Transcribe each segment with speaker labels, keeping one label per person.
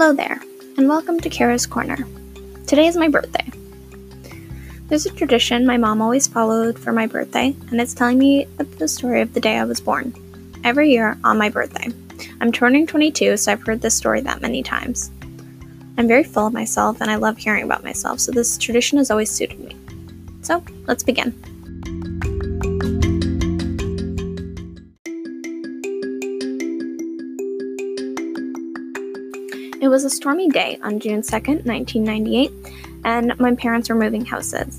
Speaker 1: Hello there, and welcome to Kara's Corner. Today is my birthday. There's a tradition my mom always followed for my birthday, and it's telling me the story of the day I was born. Every year on my birthday. I'm turning 22, so I've heard this story that many times. I'm very full of myself, and I love hearing about myself, so this tradition has always suited me. So, let's begin. It was a stormy day on June 2nd, 1998, and my parents were moving houses.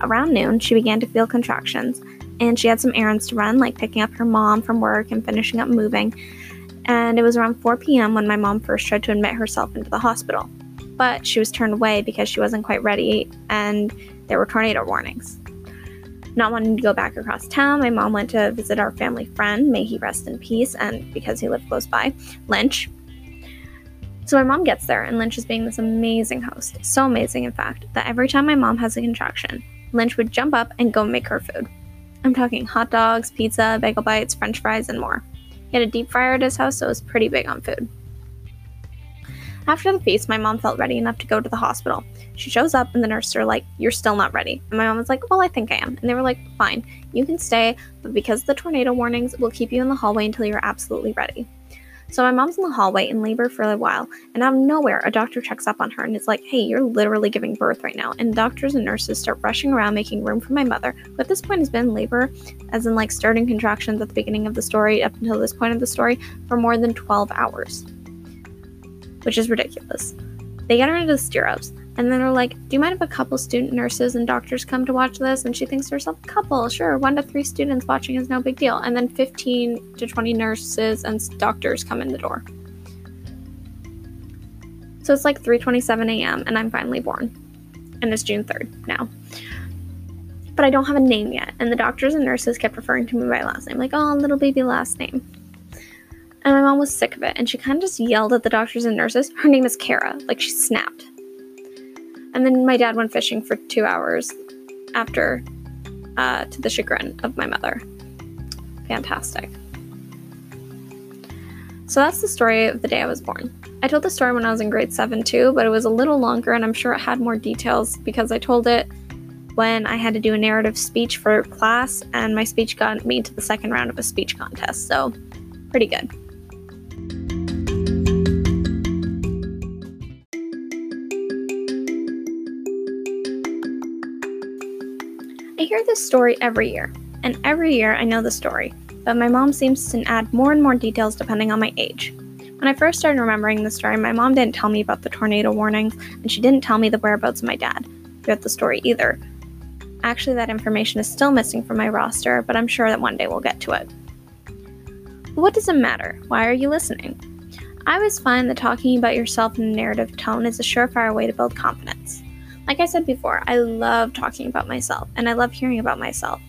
Speaker 1: Around noon, she began to feel contractions, and she had some errands to run, like picking up her mom from work and finishing up moving. And it was around 4 p.m. when my mom first tried to admit herself into the hospital. But she was turned away because she wasn't quite ready, and there were tornado warnings. Not wanting to go back across town, my mom went to visit our family friend, may he rest in peace, and because he lived close by, Lynch, so my mom gets there, and Lynch is being this amazing host. So amazing, in fact, that every time my mom has a contraction, Lynch would jump up and go make her food. I'm talking hot dogs, pizza, bagel bites, french fries, and more. He had a deep fryer at his house, so it was pretty big on food. After the feast, my mom felt ready enough to go to the hospital. She shows up, and the nurses are like, You're still not ready. And my mom was like, Well, I think I am. And they were like, Fine, you can stay, but because of the tornado warnings, we'll keep you in the hallway until you're absolutely ready. So my mom's in the hallway in labor for a while, and out of nowhere, a doctor checks up on her and is like, hey, you're literally giving birth right now. And doctors and nurses start rushing around making room for my mother, who at this point has been in labor, as in like starting contractions at the beginning of the story up until this point of the story, for more than 12 hours. Which is ridiculous. They get her into the stirrups, and then they're like, Do you mind if a couple student nurses and doctors come to watch this? And she thinks to herself, Couple, sure, one to three students watching is no big deal. And then 15 to 20 nurses and doctors come in the door. So it's like 3:27 a.m. and I'm finally born. And it's June 3rd now. But I don't have a name yet, and the doctors and nurses kept referring to me by last name, like, oh, little baby last name. And my mom was sick of it, and she kind of just yelled at the doctors and nurses, her name is Kara, like she snapped. And then my dad went fishing for two hours after, uh, to the chagrin of my mother. Fantastic. So that's the story of the day I was born. I told the story when I was in grade 7 too, but it was a little longer and I'm sure it had more details because I told it when I had to do a narrative speech for class and my speech got me to the second round of a speech contest. So, pretty good. Hear this story every year, and every year I know the story, but my mom seems to add more and more details depending on my age. When I first started remembering the story, my mom didn't tell me about the tornado warnings, and she didn't tell me the whereabouts of my dad throughout the story either. Actually, that information is still missing from my roster, but I'm sure that one day we'll get to it. What does it matter? Why are you listening? I always find that talking about yourself in a narrative tone is a surefire way to build confidence. Like I said before, I love talking about myself and I love hearing about myself.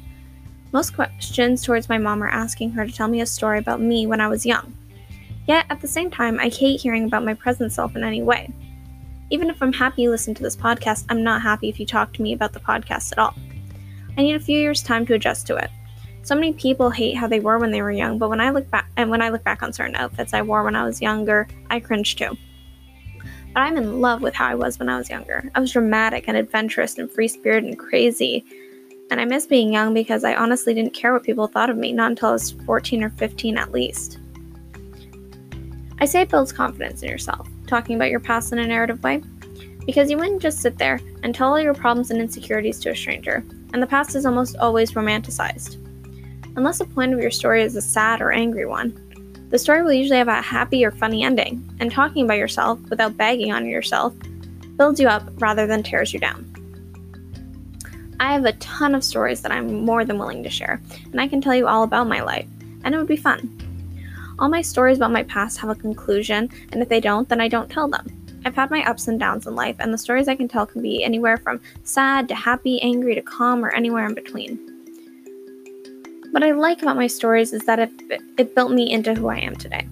Speaker 1: Most questions towards my mom are asking her to tell me a story about me when I was young. Yet at the same time, I hate hearing about my present self in any way. Even if I'm happy you listen to this podcast, I'm not happy if you talk to me about the podcast at all. I need a few years' time to adjust to it. So many people hate how they were when they were young, but when I look back and when I look back on certain outfits I wore when I was younger, I cringe too. But I'm in love with how I was when I was younger. I was dramatic and adventurous and free spirited and crazy. And I miss being young because I honestly didn't care what people thought of me, not until I was 14 or 15 at least. I say it builds confidence in yourself, talking about your past in a narrative way, because you wouldn't just sit there and tell all your problems and insecurities to a stranger, and the past is almost always romanticized. Unless the point of your story is a sad or angry one, the story will usually have a happy or funny ending, and talking about yourself without bagging on yourself builds you up rather than tears you down. I have a ton of stories that I'm more than willing to share, and I can tell you all about my life, and it would be fun. All my stories about my past have a conclusion, and if they don't, then I don't tell them. I've had my ups and downs in life, and the stories I can tell can be anywhere from sad to happy, angry to calm, or anywhere in between. What I like about my stories is that it, it built me into who I am today.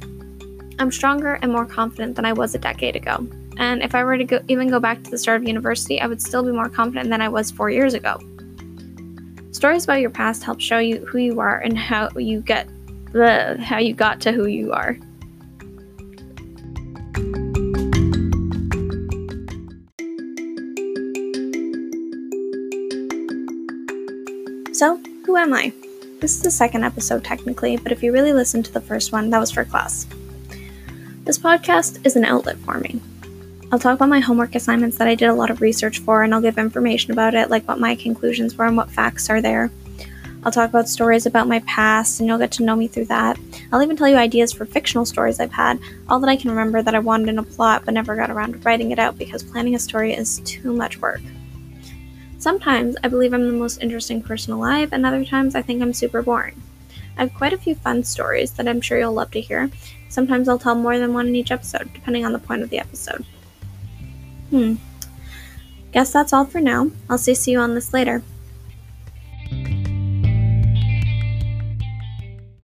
Speaker 1: I'm stronger and more confident than I was a decade ago. And if I were to go, even go back to the start of university, I would still be more confident than I was four years ago. Stories about your past help show you who you are and how you get the how you got to who you are. So, who am I? This is the second episode, technically, but if you really listened to the first one, that was for class. This podcast is an outlet for me. I'll talk about my homework assignments that I did a lot of research for, and I'll give information about it, like what my conclusions were and what facts are there. I'll talk about stories about my past, and you'll get to know me through that. I'll even tell you ideas for fictional stories I've had, all that I can remember that I wanted in a plot but never got around to writing it out because planning a story is too much work. Sometimes I believe I'm the most interesting person alive, and other times I think I'm super boring. I have quite a few fun stories that I'm sure you'll love to hear. Sometimes I'll tell more than one in each episode, depending on the point of the episode. Hmm. Guess that's all for now. I'll see you on this later.